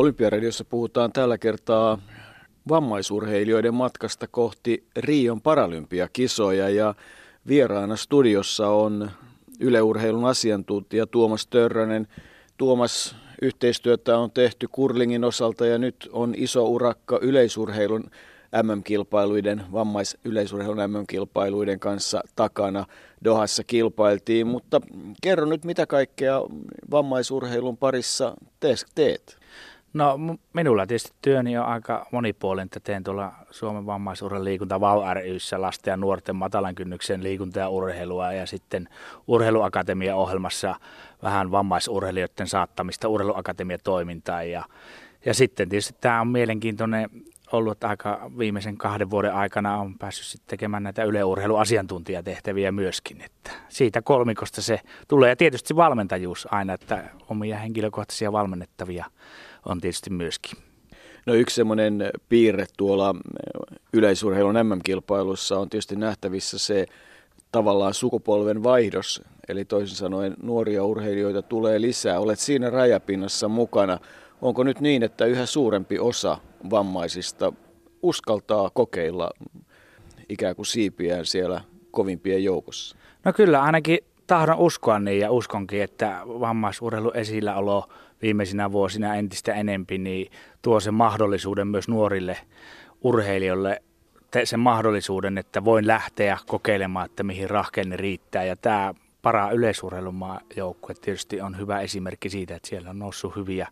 Olympiaradiossa puhutaan tällä kertaa vammaisurheilijoiden matkasta kohti Rion paralympiakisoja ja vieraana studiossa on yleurheilun asiantuntija Tuomas Törrönen. Tuomas, yhteistyötä on tehty kurlingin osalta ja nyt on iso urakka yleisurheilun MM-kilpailuiden, vammaisyleisurheilun MM-kilpailuiden kanssa takana. Dohassa kilpailtiin, mutta kerro nyt mitä kaikkea vammaisurheilun parissa teet? No minulla tietysti työni on aika monipuolinen, että teen tuolla Suomen vammaisurheilun liikunta VAU ryssä lasten ja nuorten matalan kynnyksen liikunta ja urheilua ja sitten urheiluakatemia ohjelmassa vähän vammaisurheilijoiden saattamista urheiluakatemia toimintaa ja, ja sitten tietysti tämä on mielenkiintoinen ollut aika viimeisen kahden vuoden aikana on päässyt sitten tekemään näitä yleurheiluasiantuntijatehtäviä myöskin. Että siitä kolmikosta se tulee ja tietysti valmentajuus aina, että omia henkilökohtaisia valmennettavia on tietysti myöskin. No yksi semmoinen piirre tuolla yleisurheilun MM-kilpailussa on tietysti nähtävissä se tavallaan sukupolven vaihdos, eli toisin sanoen nuoria urheilijoita tulee lisää. Olet siinä rajapinnassa mukana. Onko nyt niin, että yhä suurempi osa vammaisista uskaltaa kokeilla ikään kuin siipiään siellä kovimpien joukossa? No kyllä, ainakin tahdon uskoa niin ja uskonkin, että vammaisurheilu esilläolo viimeisinä vuosina entistä enempi, niin tuo sen mahdollisuuden myös nuorille urheilijoille sen mahdollisuuden, että voin lähteä kokeilemaan, että mihin rahkeeni riittää. Ja tämä yleisurheilumaa joukkue tietysti on hyvä esimerkki siitä, että siellä on noussut hyviä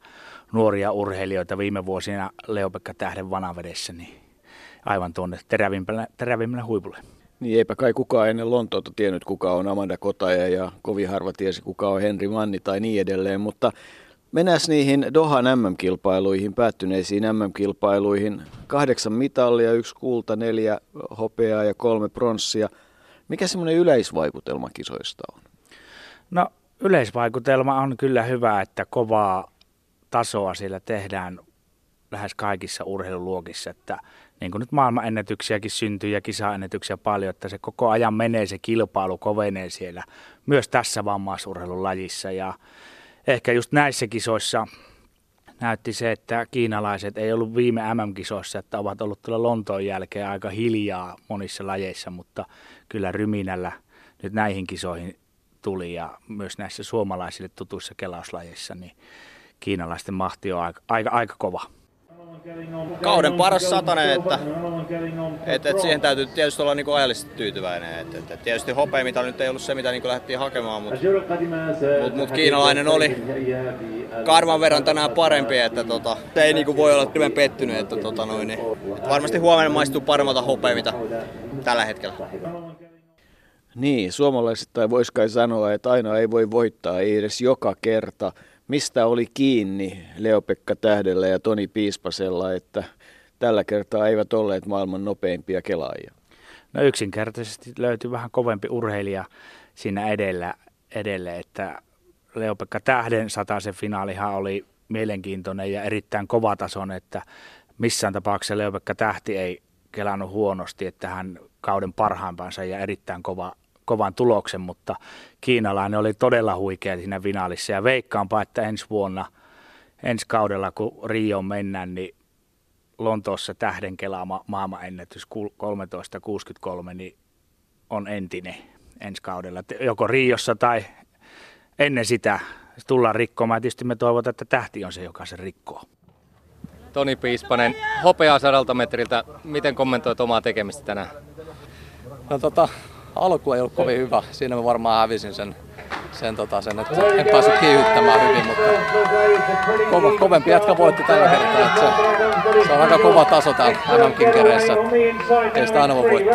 nuoria urheilijoita viime vuosina Leopekka Tähden vanavedessä, niin aivan tuonne terävimmälle, terävimmälle huipulle. Niin eipä kai kukaan ennen Lontoota tiennyt, kuka on Amanda Kotaja ja kovin harva tiesi, kuka on Henri Manni tai niin edelleen, mutta Mennään niihin Dohan MM-kilpailuihin, päättyneisiin MM-kilpailuihin. Kahdeksan mitallia, yksi kulta, neljä hopeaa ja kolme pronssia. Mikä semmoinen yleisvaikutelma kisoista on? No yleisvaikutelma on kyllä hyvä, että kovaa tasoa siellä tehdään lähes kaikissa urheiluluokissa, että niin kuin nyt maailmanennätyksiäkin syntyy ja kisaennätyksiä paljon, että se koko ajan menee se kilpailu, kovenee siellä myös tässä vammaisurheilun lajissa ja ehkä just näissä kisoissa näytti se, että kiinalaiset ei ollut viime MM-kisoissa, että ovat ollut tuolla Lontoon jälkeen aika hiljaa monissa lajeissa, mutta kyllä ryminällä nyt näihin kisoihin tuli ja myös näissä suomalaisille tutuissa kelauslajeissa, niin kiinalaisten mahti on aika, aika, aika kova kauden paras satanen, että, että, että siihen täytyy tietysti olla niin ajallisesti tyytyväinen. Että, että tietysti hopeamita nyt ei ollut se, mitä niin lähdettiin hakemaan, mutta, mutta, mutta kiinalainen oli karvan verran tänään parempi, että tota, ei niin voi olla hyvän pettynyt. Että, tota, noin, niin, että varmasti huomenna maistuu paremmalta hopeamita tällä hetkellä. Niin, suomalaiset tai voisi kai sanoa, että aina ei voi voittaa, ei edes joka kerta – mistä oli kiinni Leopekka Tähdellä ja Toni Piispasella, että tällä kertaa eivät olleet maailman nopeimpia kelaajia? No yksinkertaisesti löytyi vähän kovempi urheilija siinä edellä, edelle, että Leopekka Tähden se finaalihan oli mielenkiintoinen ja erittäin kovatason, että missään tapauksessa Leopekka Tähti ei kelannut huonosti, että hän kauden parhaimpansa ja erittäin kova kovan tuloksen, mutta kiinalainen oli todella huikea siinä finaalissa ja veikkaanpa, että ensi vuonna, ensi kaudella kun Rio mennään, niin Lontoossa tähden kelaama maailmanennätys 1363 niin on entinen ensi kaudella. Joko Riossa tai ennen sitä tullaan rikkomaan. Tietysti me toivotaan, että tähti on se, joka se rikkoo. Toni Piispanen, hopeaa sadalta metriltä. Miten kommentoit omaa tekemistä tänään? No tota, alku ei ollut kovin hyvä. Siinä mä varmaan hävisin sen, sen, tota, sen että en päässyt kiihyttämään hyvin, mutta kova, kovempi jätkä voitti tällä kertaa. Että se, se, on aika kova taso täällä MM-kinkereissä. Ei sitä aina voi voittaa.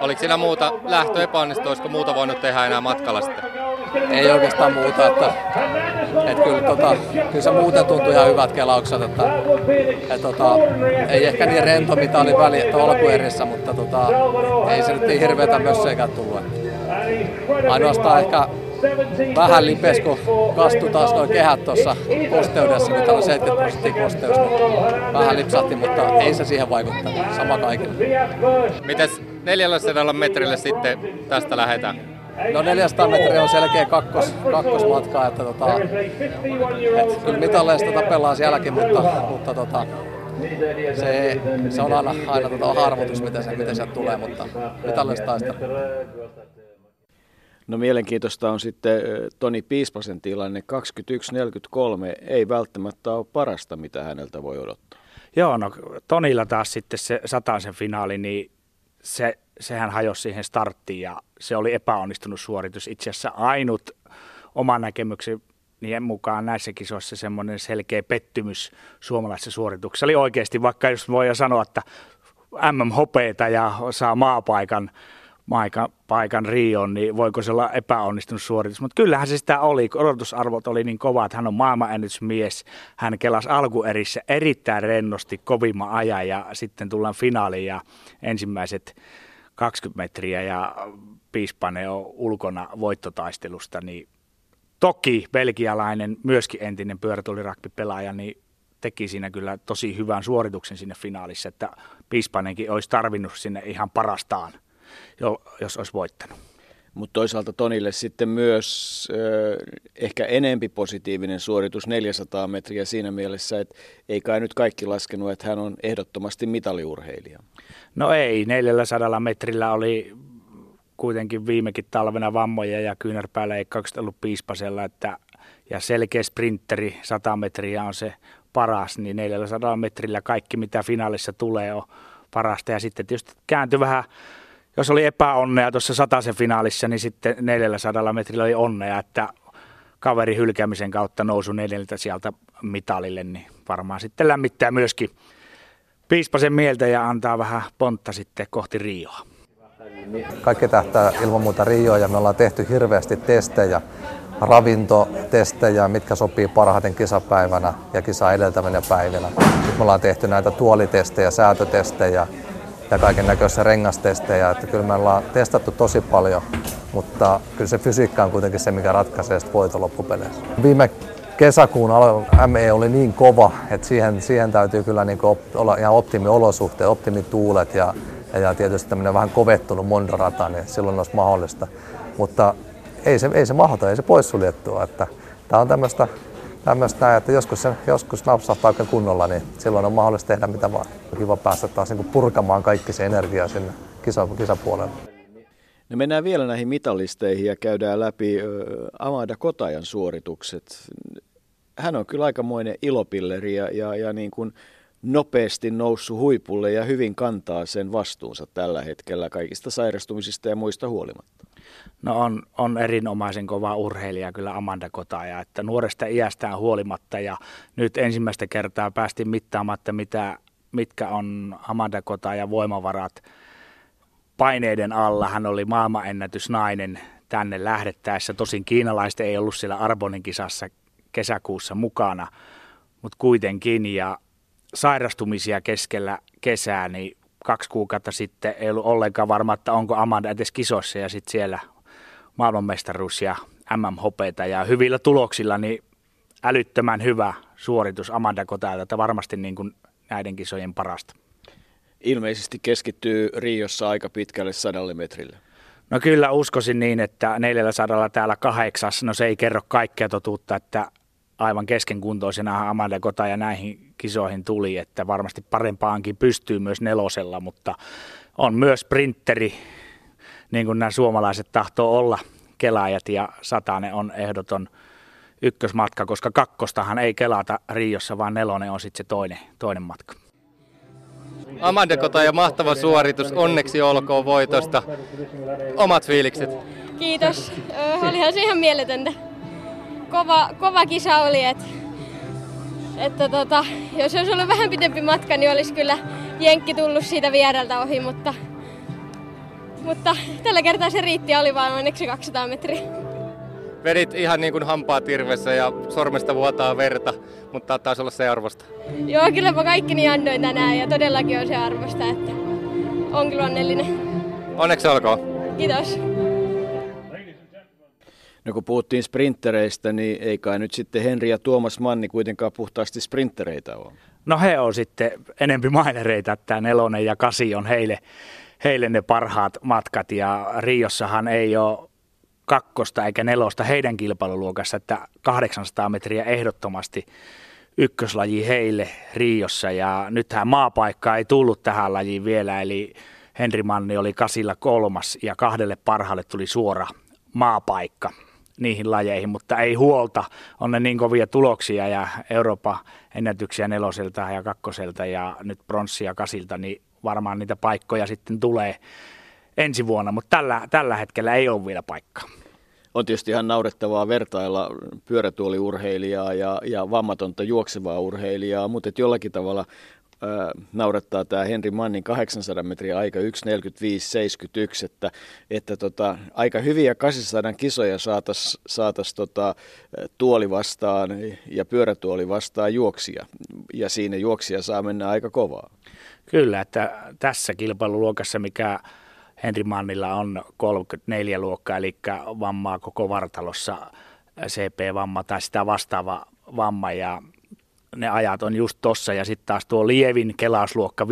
Oliko siinä muuta lähtö epäonnistu, olisiko muuta voinut tehdä enää matkalla sitten? Ei oikeastaan muuta, että, että kyllä, tota, kyllä se muuten tuntui ihan hyvät kelaukset, että, että tota, ei ehkä niin rento mitä oli väli, että alkuerissä, mutta tota, ei se nyt niin hirveätä mösseikään tullut. Ainoastaan ehkä vähän lipes, kun kastui taas noin kehät tuossa kosteudessa, täällä on 70 prosenttia kosteus, niin vähän lipsahti, mutta ei se siihen vaikuttanut. Sama kaikille. Mites 400 metrille sitten tästä lähdetään? No 400 metriä on selkeä kakkos, kakkosmatka, että, tota, että kyllä mitalleista tapellaan sielläkin, mutta, mutta tota, se, se on aina, aina tota harvoitus, miten se, miten se tulee, mutta mitalleista taistellaan. No mielenkiintoista on sitten Toni Piispasen tilanne. 21.43 ei välttämättä ole parasta, mitä häneltä voi odottaa. Joo, no Tonilla taas sitten se sataisen finaali, niin se, sehän hajosi siihen starttiin ja se oli epäonnistunut suoritus. Itse asiassa ainut oman näkemyksen niin mukaan näissä kisoissa semmoinen selkeä pettymys suomalaisessa suorituksessa. Oli oikeasti, vaikka jos voi sanoa, että MM-hopeita ja saa maapaikan maika, paikan Rioon, niin voiko se olla epäonnistunut suoritus. Mutta kyllähän se sitä oli. Odotusarvot oli niin kova, että hän on maailmanennätysmies. Hän kelasi alkuerissä erittäin rennosti kovimman ajan ja sitten tullaan finaaliin ja ensimmäiset 20 metriä ja Piispane on ulkona voittotaistelusta, niin toki belgialainen, myöskin entinen pyörätulirakpipelaaja, niin teki siinä kyllä tosi hyvän suorituksen sinne finaalissa, että Piispanenkin olisi tarvinnut sinne ihan parastaan – jos olisi voittanut. Mutta toisaalta Tonille sitten myös äh, ehkä enempi positiivinen suoritus 400 metriä siinä mielessä, että ei kai nyt kaikki laskenut, että hän on ehdottomasti mitaliurheilija. No ei, 400 metrillä oli kuitenkin viimekin talvena vammoja ja kyynärpääleikkaukset ollut piispasella, että, ja selkeä sprinteri 100 metriä on se paras, niin 400 metrillä kaikki mitä finaalissa tulee on parasta. Ja sitten tietysti kääntyi vähän jos oli epäonnea tuossa sataisen finaalissa, niin sitten 400 metrillä oli onnea, että kaveri hylkäämisen kautta nousu neljältä sieltä mitalille, niin varmaan sitten lämmittää myöskin piispasen mieltä ja antaa vähän pontta sitten kohti Rioa. Kaikki tähtää ilman muuta Rioa ja me ollaan tehty hirveästi testejä, ravintotestejä, mitkä sopii parhaiten kisapäivänä ja kisa edeltävänä päivänä. Me ollaan tehty näitä tuolitestejä, säätötestejä, ja kaiken näköisiä rengastestejä. Että kyllä me ollaan testattu tosi paljon, mutta kyllä se fysiikka on kuitenkin se, mikä ratkaisee voiton loppupeleissä. Viime kesäkuun ME oli niin kova, että siihen, siihen täytyy kyllä niin olla ihan optimiolosuhteet, optimituulet ja, ja tietysti tämmöinen vähän kovettunut mondorata, niin silloin olisi mahdollista. Mutta ei se, ei se mahdoton, ei se poissuljettua. Että tämä on tämmöistä tämmöistä näin, että joskus, se, joskus napsahtaa oikein kunnolla, niin silloin on mahdollista tehdä mitä vaan. Kiva päästä taas niin purkamaan kaikki se energia sinne kisa, kisapuolelle. No mennään vielä näihin mitallisteihin ja käydään läpi Amanda Kotajan suoritukset. Hän on kyllä aikamoinen ilopilleri ja, ja, ja niin kuin nopeasti noussut huipulle ja hyvin kantaa sen vastuunsa tällä hetkellä kaikista sairastumisista ja muista huolimatta. No on, on erinomaisen kova urheilija kyllä Amanda Kotaja, että nuoresta iästään huolimatta ja nyt ensimmäistä kertaa päästiin mittaamatta, mitä, mitkä on Amanda Kotaja voimavarat paineiden alla. Hän oli maailmanennätysnainen tänne lähdettäessä. Tosin kiinalaiset ei ollut siellä Arbonin kisassa kesäkuussa mukana, mutta kuitenkin ja sairastumisia keskellä kesää, niin kaksi kuukautta sitten ei ollut ollenkaan varma, että onko Amanda edes kisossa ja sitten siellä maailmanmestaruus ja MM-hopeita ja hyvillä tuloksilla, niin älyttömän hyvä suoritus Amanda Kotailta, että varmasti niin kuin näiden kisojen parasta. Ilmeisesti keskittyy Riossa aika pitkälle sadalle metrille. No kyllä uskoisin niin, että 400 täällä kahdeksas, no se ei kerro kaikkea totuutta, että aivan keskenkuntoisena Amanda Kota ja näihin kisoihin tuli, että varmasti parempaankin pystyy myös nelosella, mutta on myös sprinteri, niin kuin nämä suomalaiset tahtoo olla kelaajat ja Satane on ehdoton ykkösmatka, koska kakkostahan ei kelata Riossa, vaan nelonen on sitten se toinen, toinen matka. Amanda Kota ja mahtava suoritus, onneksi olkoon voitosta. Omat fiilikset? Kiitos, olihan se ihan mieletöntä. Kova, kova kisa oli, että, että tota, jos olisi ollut vähän pitempi matka, niin olisi kyllä Jenkki tullut siitä viereltä ohi, mutta mutta tällä kertaa se riitti ja oli vain onneksi 200 metriä. Vedit ihan niin kuin hampaa tirvessä ja sormesta vuotaa verta, mutta taisi olla se arvosta. Joo, kyllä mä kaikki niin annoin tänään ja todellakin on se arvosta, että on kyllä onnellinen. Onneksi olkoon. Kiitos. No kun puhuttiin sprinttereistä, niin ei kai nyt sitten Henri ja Tuomas Manni kuitenkaan puhtaasti sprinttereitä ole. No he on sitten enempi mainereita, että nelonen ja kasi on heille heille ne parhaat matkat. Ja Riossahan ei ole kakkosta eikä nelosta heidän kilpailuluokassa, että 800 metriä ehdottomasti ykköslaji heille Riossa. Ja nythän maapaikkaa ei tullut tähän lajiin vielä, eli Henri Manni oli kasilla kolmas ja kahdelle parhaalle tuli suora maapaikka niihin lajeihin, mutta ei huolta. On ne niin kovia tuloksia ja Euroopan ennätyksiä neloselta ja kakkoselta ja nyt pronssia kasilta, niin varmaan niitä paikkoja sitten tulee ensi vuonna, mutta tällä, tällä hetkellä ei ole vielä paikkaa. On tietysti ihan naurettavaa vertailla pyörätuoliurheilijaa ja, ja vammatonta juoksevaa urheilijaa, mutta jollakin tavalla naurattaa tämä Henri Mannin 800 metriä aika 1.45.71, että, että tota, aika hyviä 800 kisoja saataisiin saatais tota, tuoli vastaan ja pyörätuoli vastaan juoksia, ja siinä juoksia saa mennä aika kovaa. Kyllä, että tässä kilpailuluokassa, mikä Henri Mannilla on 34 luokkaa, eli vammaa koko vartalossa, CP-vamma tai sitä vastaava vamma, ja ne ajat on just tossa ja sitten taas tuo lievin kelausluokka 5-4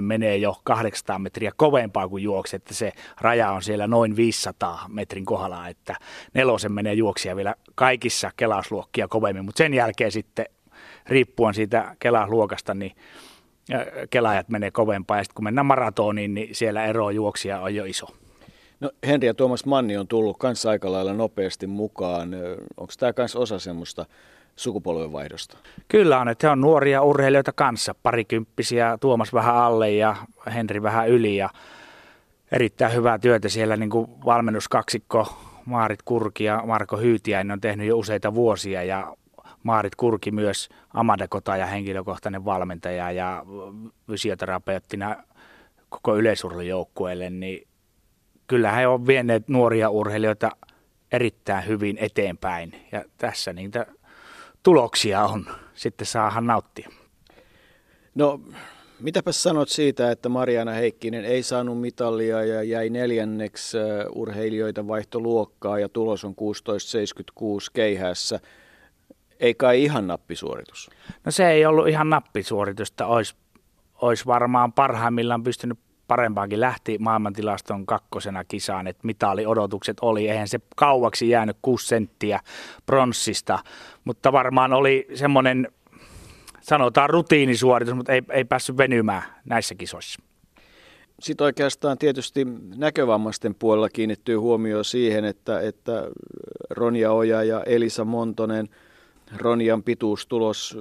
menee jo 800 metriä kovempaa kuin juokse, että se raja on siellä noin 500 metrin kohdalla, että nelosen menee juoksia vielä kaikissa kelausluokkia kovemmin, mutta sen jälkeen sitten riippuen siitä kelausluokasta, niin kelaajat menee kovempaa ja sitten kun mennään maratoniin, niin siellä ero juoksia on jo iso. No Henri ja Tuomas Manni on tullut kanssa aika lailla nopeasti mukaan. Onko tämä kanssa osa semmoista sukupolvenvaihdosta? Kyllä on, että he on nuoria urheilijoita kanssa, parikymppisiä, Tuomas vähän alle ja Henri vähän yli ja erittäin hyvää työtä siellä niin kuin valmennuskaksikko Maarit Kurki ja Marko Hyytiäinen on tehnyt jo useita vuosia ja Maarit Kurki myös Amanda Kota ja henkilökohtainen valmentaja ja fysioterapeuttina koko yleisurheilujoukkueelle, niin kyllä he on vieneet nuoria urheilijoita erittäin hyvin eteenpäin ja tässä niitä tuloksia on, sitten saahan nauttia. No, mitäpä sanot siitä, että Mariana Heikkinen ei saanut mitalia ja jäi neljänneksi äh, urheilijoita vaihtoluokkaa ja tulos on 16.76 keihässä. Ei kai ihan nappisuoritus? No se ei ollut ihan nappisuoritusta. Olisi, olisi varmaan parhaimmillaan pystynyt parempaankin lähti maailmantilaston kakkosena kisaan, että mitaliodotukset oli, eihän se kauaksi jäänyt 6 senttiä pronssista, mutta varmaan oli semmoinen, sanotaan rutiinisuoritus, mutta ei, ei päässyt venymään näissä kisoissa. Sitten oikeastaan tietysti näkövammaisten puolella kiinnittyy huomio siihen, että, että Ronja Oja ja Elisa Montonen, Ronjan pituustulos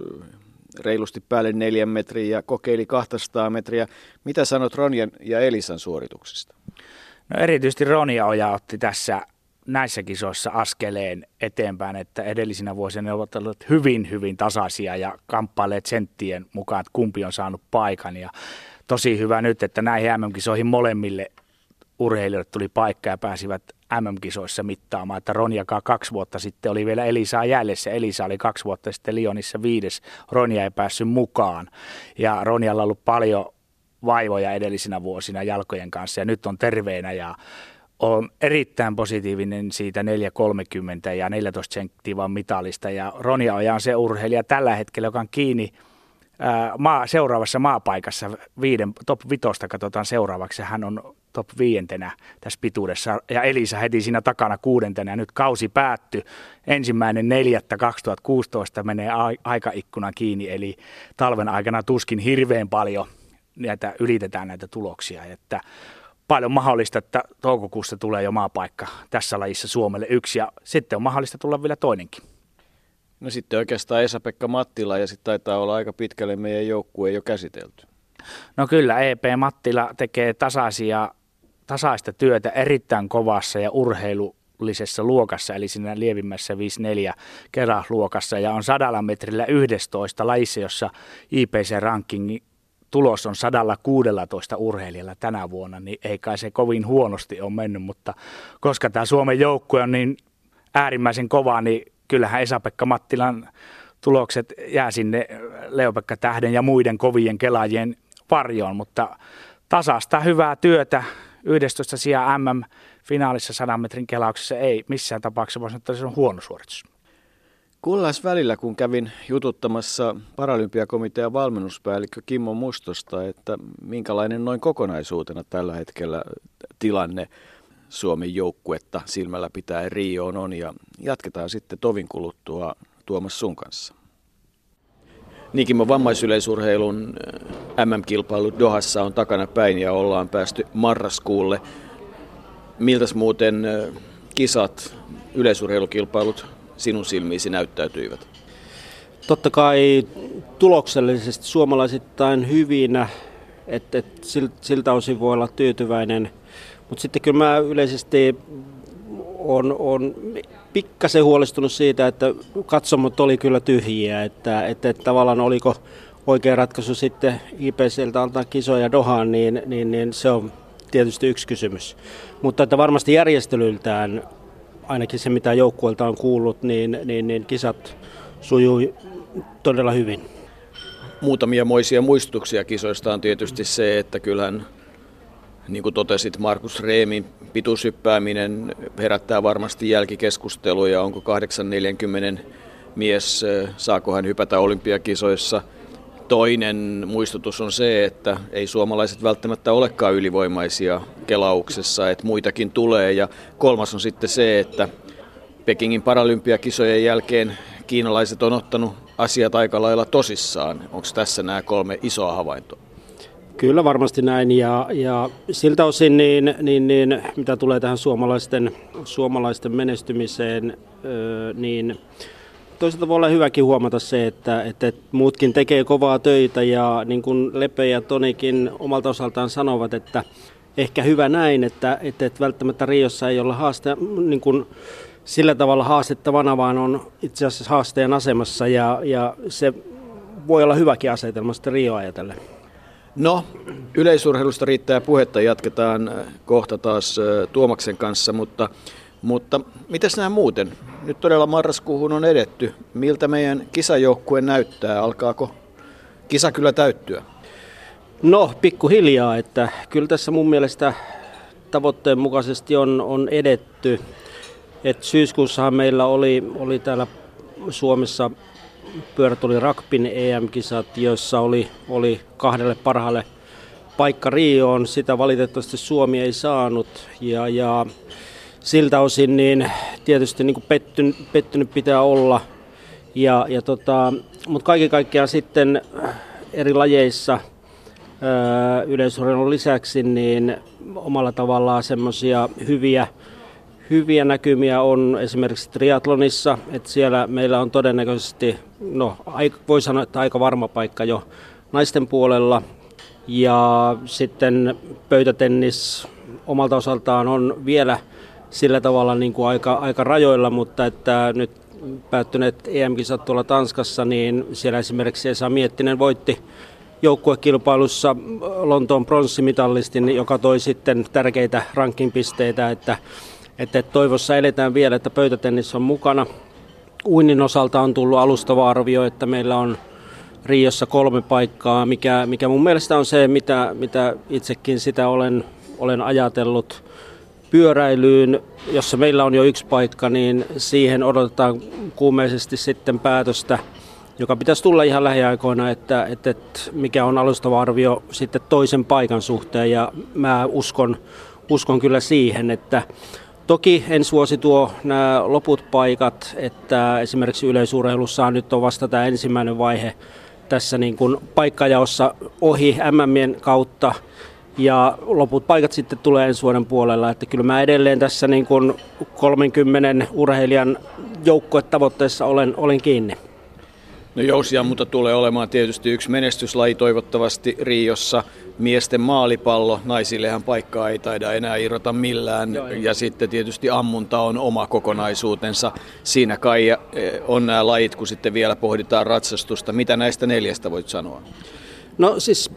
reilusti päälle neljän metriä ja kokeili 200 metriä. Mitä sanot Ronjan ja Elisan suorituksista? No erityisesti Ronja Oja otti tässä näissä kisoissa askeleen eteenpäin, että edellisinä vuosina ne ovat olleet hyvin, hyvin tasaisia ja kamppaileet senttien mukaan, että kumpi on saanut paikan. Ja tosi hyvä nyt, että näihin MM-kisoihin molemmille urheilijoille tuli paikka ja pääsivät MM-kisoissa mittaamaan, että Ronjakaan kaksi vuotta sitten oli vielä Elisaa jäljessä. Elisa oli kaksi vuotta sitten Lionissa viides, Ronja ei päässyt mukaan. Ja Ronjalla on ollut paljon vaivoja edellisinä vuosina jalkojen kanssa ja nyt on terveenä ja on erittäin positiivinen siitä 4.30 ja 14 senttiä mitalista. Ja Ronja on se urheilija tällä hetkellä, joka on kiinni – maa, seuraavassa maapaikassa viiden, top vitosta katsotaan seuraavaksi. Hän on top viientenä tässä pituudessa ja Elisa heti siinä takana kuudentena. Nyt kausi päättyi ensimmäinen neljättä 2016 menee aikaikkuna kiinni, eli talven aikana tuskin hirveän paljon näitä, ylitetään näitä tuloksia. Että paljon mahdollista, että toukokuussa tulee jo maapaikka tässä lajissa Suomelle yksi ja sitten on mahdollista tulla vielä toinenkin. No sitten oikeastaan Esa-Pekka Mattila ja sitten taitaa olla aika pitkälle meidän joukkue jo käsitelty. No kyllä, EP Mattila tekee tasaisia, tasaista työtä erittäin kovassa ja urheilullisessa luokassa, eli siinä lievimmässä 5-4 kerrasluokassa ja on sadalla metrillä 11 lajissa, jossa IPC-rankingi tulos on 116 urheilijalla tänä vuonna, niin ei kai se kovin huonosti ole mennyt, mutta koska tämä Suomen joukkue on niin äärimmäisen kova, niin kyllähän Esa-Pekka Mattilan tulokset jää sinne Leopekka Tähden ja muiden kovien kelaajien varjoon, mutta tasasta hyvää työtä 11 sijaa MM-finaalissa 100 metrin kelauksessa ei missään tapauksessa voisi sanoa, että se on huono suoritus. Kuullaan välillä, kun kävin jututtamassa Paralympiakomitean valmennuspäällikkö Kimmo Mustosta, että minkälainen noin kokonaisuutena tällä hetkellä tilanne Suomen joukkuetta silmällä pitää Rioon on ja jatketaan sitten tovin kuluttua Tuomas sun kanssa. Niinkin vammaisyleisurheilun MM-kilpailu Dohassa on takana päin ja ollaan päästy marraskuulle. Miltäs muuten kisat, yleisurheilukilpailut sinun silmiisi näyttäytyivät? Totta kai tuloksellisesti suomalaisittain hyvinä, että et siltä osin voi olla tyytyväinen. Mutta sitten kyllä mä yleisesti on, on pikkasen huolestunut siitä, että katsomot oli kyllä tyhjiä, että, että, että tavallaan oliko oikea ratkaisu sitten IPCltä antaa kisoja Dohaan, niin, niin, niin se on tietysti yksi kysymys. Mutta että varmasti järjestelyltään, ainakin se mitä joukkueelta on kuullut, niin, niin, niin kisat sujui todella hyvin. Muutamia moisia muistutuksia kisoista on tietysti se, että kyllähän niin kuin totesit, Markus Reemin pituushyppääminen herättää varmasti jälkikeskusteluja. Onko 840 mies, saako hän hypätä olympiakisoissa? Toinen muistutus on se, että ei suomalaiset välttämättä olekaan ylivoimaisia kelauksessa, että muitakin tulee. Ja kolmas on sitten se, että Pekingin paralympiakisojen jälkeen kiinalaiset on ottanut asiat aika lailla tosissaan. Onko tässä nämä kolme isoa havaintoa? Kyllä varmasti näin ja, ja siltä osin niin, niin, niin, mitä tulee tähän suomalaisten, suomalaisten menestymiseen, niin toisaalta voi olla hyväkin huomata se, että, että muutkin tekee kovaa töitä ja niin kuin Lepe ja Tonikin omalta osaltaan sanovat, että ehkä hyvä näin, että, että, että välttämättä Riossa ei olla haaste, niin kuin sillä tavalla haastettavana, vaan on itse asiassa haasteen asemassa ja, ja se voi olla hyväkin asetelma sitten Rio ajatellen. No, yleisurheilusta riittää puhetta. Jatketaan äh, kohta taas äh, Tuomaksen kanssa, mutta, mutta mitäs nämä muuten? Nyt todella marraskuuhun on edetty. Miltä meidän kisajoukkue näyttää? Alkaako kisa kyllä täyttyä? No, pikkuhiljaa, että kyllä tässä mun mielestä tavoitteen mukaisesti on, on edetty. Et syyskuussahan meillä oli, oli täällä Suomessa pyörätuli Rakpin EM-kisat, joissa oli, oli kahdelle parhaalle paikka Rioon. Sitä valitettavasti Suomi ei saanut ja, ja siltä osin niin tietysti niin pettynyt, pettynyt pitää olla. Ja, ja tota, mutta kaiken kaikkiaan sitten eri lajeissa yleisurheilun lisäksi niin omalla tavallaan semmoisia hyviä hyviä näkymiä on esimerkiksi triatlonissa, että siellä meillä on todennäköisesti, no voi sanoa, että aika varma paikka jo naisten puolella. Ja sitten pöytätennis omalta osaltaan on vielä sillä tavalla niin kuin aika, aika rajoilla, mutta että nyt päättyneet EM-kisat tuolla Tanskassa, niin siellä esimerkiksi Esa Miettinen voitti joukkuekilpailussa Lontoon pronssimitallistin, joka toi sitten tärkeitä rankingpisteitä, että että toivossa eletään vielä, että pöytätennis on mukana. Uinnin osalta on tullut alustava arvio, että meillä on Riossa kolme paikkaa, mikä, mikä mun mielestä on se, mitä, mitä itsekin sitä olen, olen ajatellut pyöräilyyn, jossa meillä on jo yksi paikka, niin siihen odotetaan kuumeisesti sitten päätöstä, joka pitäisi tulla ihan lähiaikoina, että, että, että mikä on alustava arvio sitten toisen paikan suhteen. Ja mä uskon, uskon kyllä siihen, että Toki en suosi tuo nämä loput paikat, että esimerkiksi yleisurheilussa nyt on vasta tämä ensimmäinen vaihe tässä niin kuin paikkajaossa ohi MMien kautta ja loput paikat sitten tulee ensi vuoden puolella. Että kyllä mä edelleen tässä niin kuin 30 urheilijan joukkuetavoitteessa olen, olen kiinni. No jousia, mutta tulee olemaan tietysti yksi menestyslaji toivottavasti Riossa. Miesten maalipallo, naisillehan paikkaa ei taida enää irrota millään. Joo, ja sitten tietysti ammunta on oma kokonaisuutensa. Siinä kai eh, on nämä lajit, kun sitten vielä pohditaan ratsastusta. Mitä näistä neljästä voit sanoa? No siis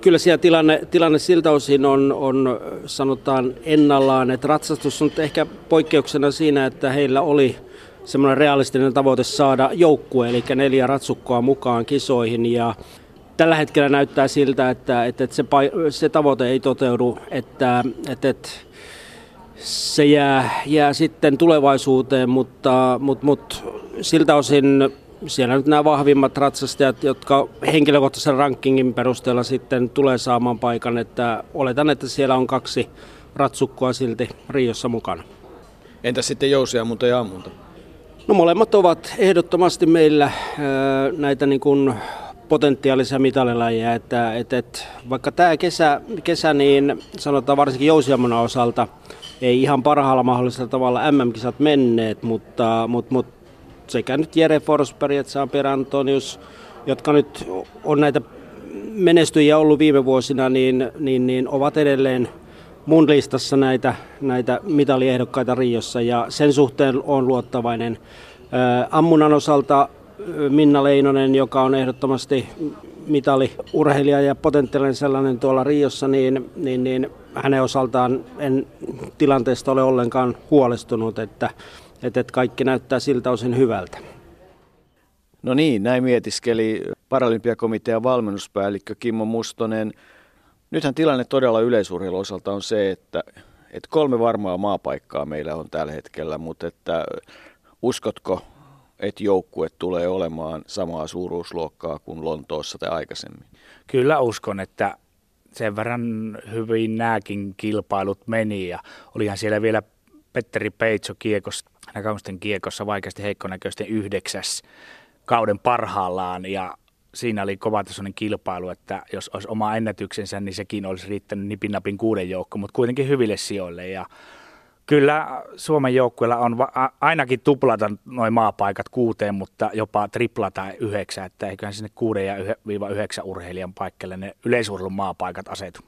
kyllä siellä tilanne, tilanne siltä osin on, on sanotaan ennallaan, että ratsastus on ehkä poikkeuksena siinä, että heillä oli semmoinen realistinen tavoite saada joukkue, eli neljä ratsukkoa mukaan kisoihin ja tällä hetkellä näyttää siltä, että, että, että se, se tavoite ei toteudu, että, että, että se jää, jää sitten tulevaisuuteen, mutta, mutta, mutta siltä osin siellä nyt nämä vahvimmat ratsastajat, jotka henkilökohtaisen rankingin perusteella sitten tulee saamaan paikan, että oletan, että siellä on kaksi ratsukkoa silti Riossa mukana. Entä sitten jousia ammunta ja ammunta? No molemmat ovat ehdottomasti meillä näitä niin kuin potentiaalisia mitalilajeja, että, että, että vaikka tämä kesä, kesä, niin sanotaan varsinkin jousiammunnan osalta ei ihan parhaalla mahdollisella tavalla MM-kisat menneet, mutta, mutta, mutta sekä nyt Jere Forsberg että Samper Antonius, jotka nyt on näitä menestyjiä ollut viime vuosina, niin, niin, niin ovat edelleen mun listassa näitä, näitä mitaliehdokkaita Riossa ja sen suhteen on luottavainen. Ammunnan osalta Minna Leinonen, joka on ehdottomasti mitaliurheilija ja potentiaalinen sellainen tuolla Riossa, niin, niin, niin hänen osaltaan en tilanteesta ole ollenkaan huolestunut, että, että, että kaikki näyttää siltä osin hyvältä. No niin, näin mietiskeli Paralympiakomitean valmennuspäällikkö Kimmo Mustonen. Nythän tilanne todella yleisurheilun osalta on se, että, että kolme varmaa maapaikkaa meillä on tällä hetkellä, mutta että uskotko, että joukkue tulee olemaan samaa suuruusluokkaa kuin Lontoossa tai aikaisemmin? Kyllä uskon, että sen verran hyvin nämäkin kilpailut meni ja olihan siellä vielä Petteri Peitso kiekossa, näköisten kiekossa vaikeasti heikkonäköisten yhdeksäs kauden parhaillaan ja siinä oli kovatasoinen kilpailu, että jos olisi oma ennätyksensä, niin sekin olisi riittänyt nipinapin kuuden joukko, mutta kuitenkin hyville sijoille. Ja kyllä Suomen joukkueella on va- ainakin tuplata noin maapaikat kuuteen, mutta jopa triplata yhdeksän, että eiköhän sinne kuuden ja yhdeksän urheilijan paikalle ne yleisurheilun maapaikat asetu.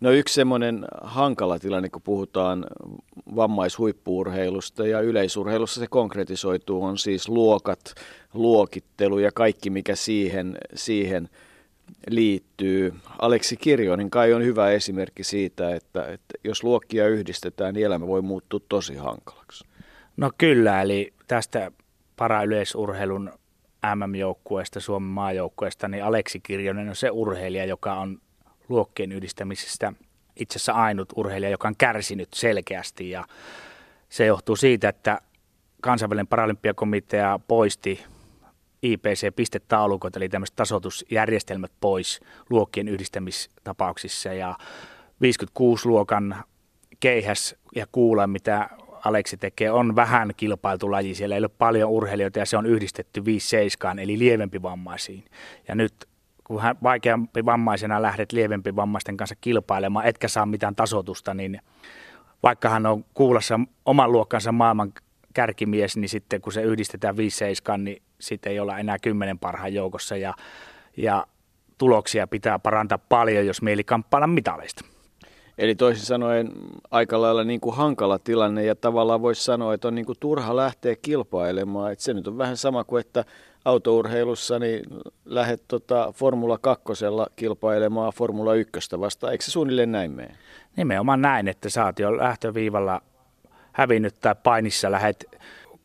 No yksi semmoinen hankala tilanne, kun puhutaan vammaishuippuurheilusta ja yleisurheilussa se konkretisoituu, on siis luokat, luokittelu ja kaikki mikä siihen, siihen liittyy. Aleksi Kirjonen kai on hyvä esimerkki siitä, että, että jos luokkia yhdistetään, niin elämä voi muuttua tosi hankalaksi. No kyllä, eli tästä parayleisurheilun MM-joukkueesta, Suomen maajoukkueesta, niin Aleksi Kirjonen on se urheilija, joka on luokkien yhdistämisestä itse asiassa ainut urheilija, joka on kärsinyt selkeästi ja se johtuu siitä, että kansainvälinen paralympiakomitea poisti IPC-pistetaulukot, eli tämmöiset tasoitusjärjestelmät pois luokkien yhdistämistapauksissa ja 56-luokan keihäs ja kuula, mitä Aleksi tekee, on vähän kilpailtu laji. Siellä ei ole paljon urheilijoita ja se on yhdistetty 5-7, eli lievempi vammaisiin. Ja nyt kun hän vaikeampi vammaisena lähdet lievempi vammaisten kanssa kilpailemaan, etkä saa mitään tasotusta, niin vaikka hän on kuulassa oman luokkansa maailman kärkimies, niin sitten kun se yhdistetään 5-7, niin sitten ei olla enää kymmenen parhaan joukossa ja, ja tuloksia pitää parantaa paljon, jos mieli kamppailla mitaleista. Eli toisin sanoen aika lailla niin kuin hankala tilanne ja tavallaan voisi sanoa, että on niin kuin turha lähteä kilpailemaan. Että se nyt on vähän sama kuin, että autourheilussa niin lähdet tota Formula 2 kilpailemaan Formula 1 vastaan. Eikö se suunnilleen näin mene? Nimenomaan näin, että sä oot jo lähtöviivalla hävinnyt tai painissa lähet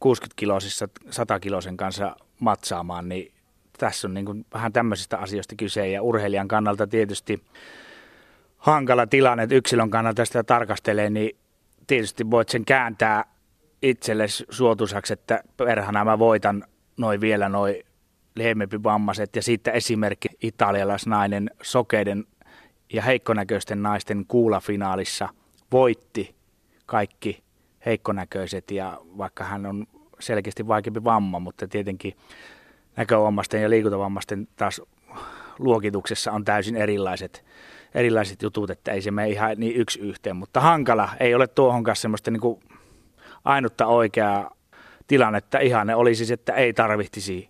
60-kilosissa 100-kilosen kanssa matsaamaan, niin tässä on niin kuin vähän tämmöisistä asioista kyse ja urheilijan kannalta tietysti hankala tilanne, että yksilön kannalta sitä tarkastelee, niin tietysti voit sen kääntää itselle suotuisaksi, että perhana mä voitan noin vielä noin lievempi vammaiset ja sitten esimerkki italialaisnainen sokeiden ja heikkonäköisten naisten kuulafinaalissa voitti kaikki heikkonäköiset ja vaikka hän on selkeästi vaikeampi vamma, mutta tietenkin näkövammaisten ja liikuntavammaisten taas luokituksessa on täysin erilaiset, erilaiset jutut, että ei se mene ihan niin yksi yhteen, mutta hankala, ei ole tuohon kanssa semmoista niin kuin ainutta oikeaa tilannetta. Ihanne olisi siis, että ei tarvittisi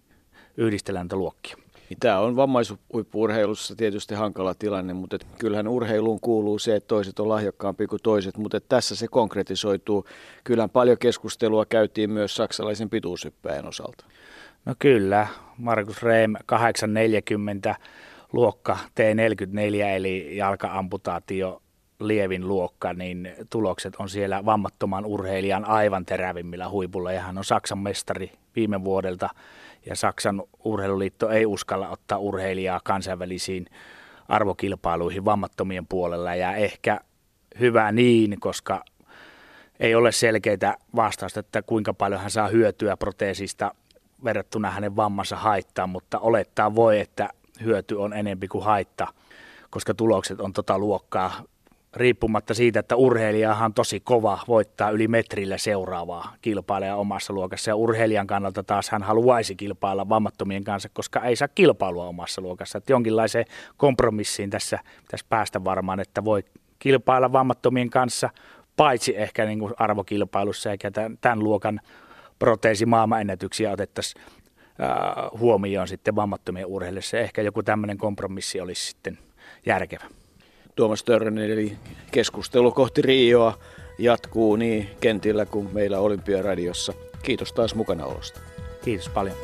yhdistellä näitä luokkia. Niin tämä on vammaishuippuurheilussa tietysti hankala tilanne, mutta et kyllähän urheiluun kuuluu se, että toiset on lahjakkaampia kuin toiset, mutta tässä se konkretisoituu. Kyllähän paljon keskustelua käytiin myös saksalaisen pituushyppäjän osalta. No kyllä, Markus Rehm 840 luokka T44 eli jalkaamputaatio lievin luokka, niin tulokset on siellä vammattoman urheilijan aivan terävimmillä huipulla. Ja hän on Saksan mestari viime vuodelta. Ja Saksan urheiluliitto ei uskalla ottaa urheilijaa kansainvälisiin arvokilpailuihin vammattomien puolella. Ja ehkä hyvä niin, koska ei ole selkeitä vastausta, että kuinka paljon hän saa hyötyä proteesista verrattuna hänen vammansa haittaan, mutta olettaa voi, että hyöty on enempi kuin haitta, koska tulokset on tota luokkaa riippumatta siitä, että urheilijahan on tosi kova voittaa yli metrillä seuraavaa kilpailijaa omassa luokassa. Ja urheilijan kannalta taas hän haluaisi kilpailla vammattomien kanssa, koska ei saa kilpailua omassa luokassa. Että jonkinlaiseen kompromissiin tässä pitäisi päästä varmaan, että voi kilpailla vammattomien kanssa, paitsi ehkä niin kuin arvokilpailussa, eikä tämän, luokan proteesi maailmanennätyksiä otettaisiin huomioon sitten vammattomien urheilijoissa. Ehkä joku tämmöinen kompromissi olisi sitten järkevä. Tuomas Törrönen, eli keskustelu kohti Rioa jatkuu niin kentillä kuin meillä Olympiaradiossa. Kiitos taas mukanaolosta. Kiitos paljon.